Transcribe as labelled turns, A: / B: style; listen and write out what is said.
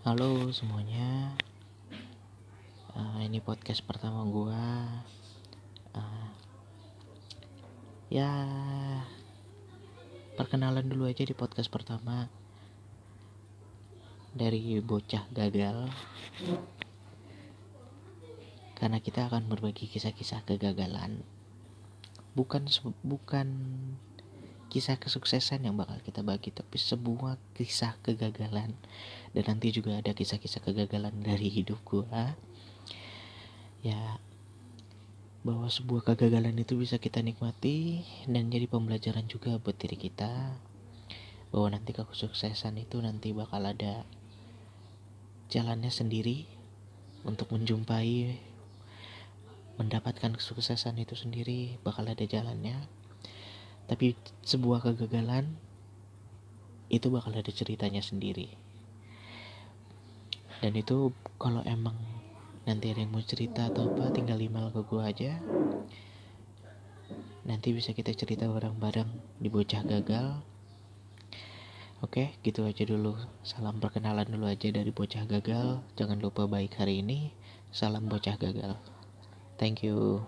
A: Halo semuanya. Uh, Ini podcast pertama gua. Uh, Ya Perkenalan dulu aja di podcast pertama. Dari bocah gagal. Karena kita akan berbagi kisah-kisah kegagalan. Bukan Bukan kisah kesuksesan yang bakal kita bagi tapi sebuah kisah kegagalan. Dan nanti juga ada kisah-kisah kegagalan dari hidup gua. Ya bahwa sebuah kegagalan itu bisa kita nikmati dan jadi pembelajaran juga buat diri kita. Bahwa nanti kesuksesan itu nanti bakal ada jalannya sendiri untuk menjumpai mendapatkan kesuksesan itu sendiri bakal ada jalannya tapi sebuah kegagalan itu bakal ada ceritanya sendiri. Dan itu kalau emang nanti ada yang mau cerita atau apa tinggal email ke gue aja. Nanti bisa kita cerita bareng-bareng di bocah gagal. Oke gitu aja dulu. Salam perkenalan dulu aja dari bocah gagal. Jangan lupa baik hari ini. Salam bocah gagal. Thank you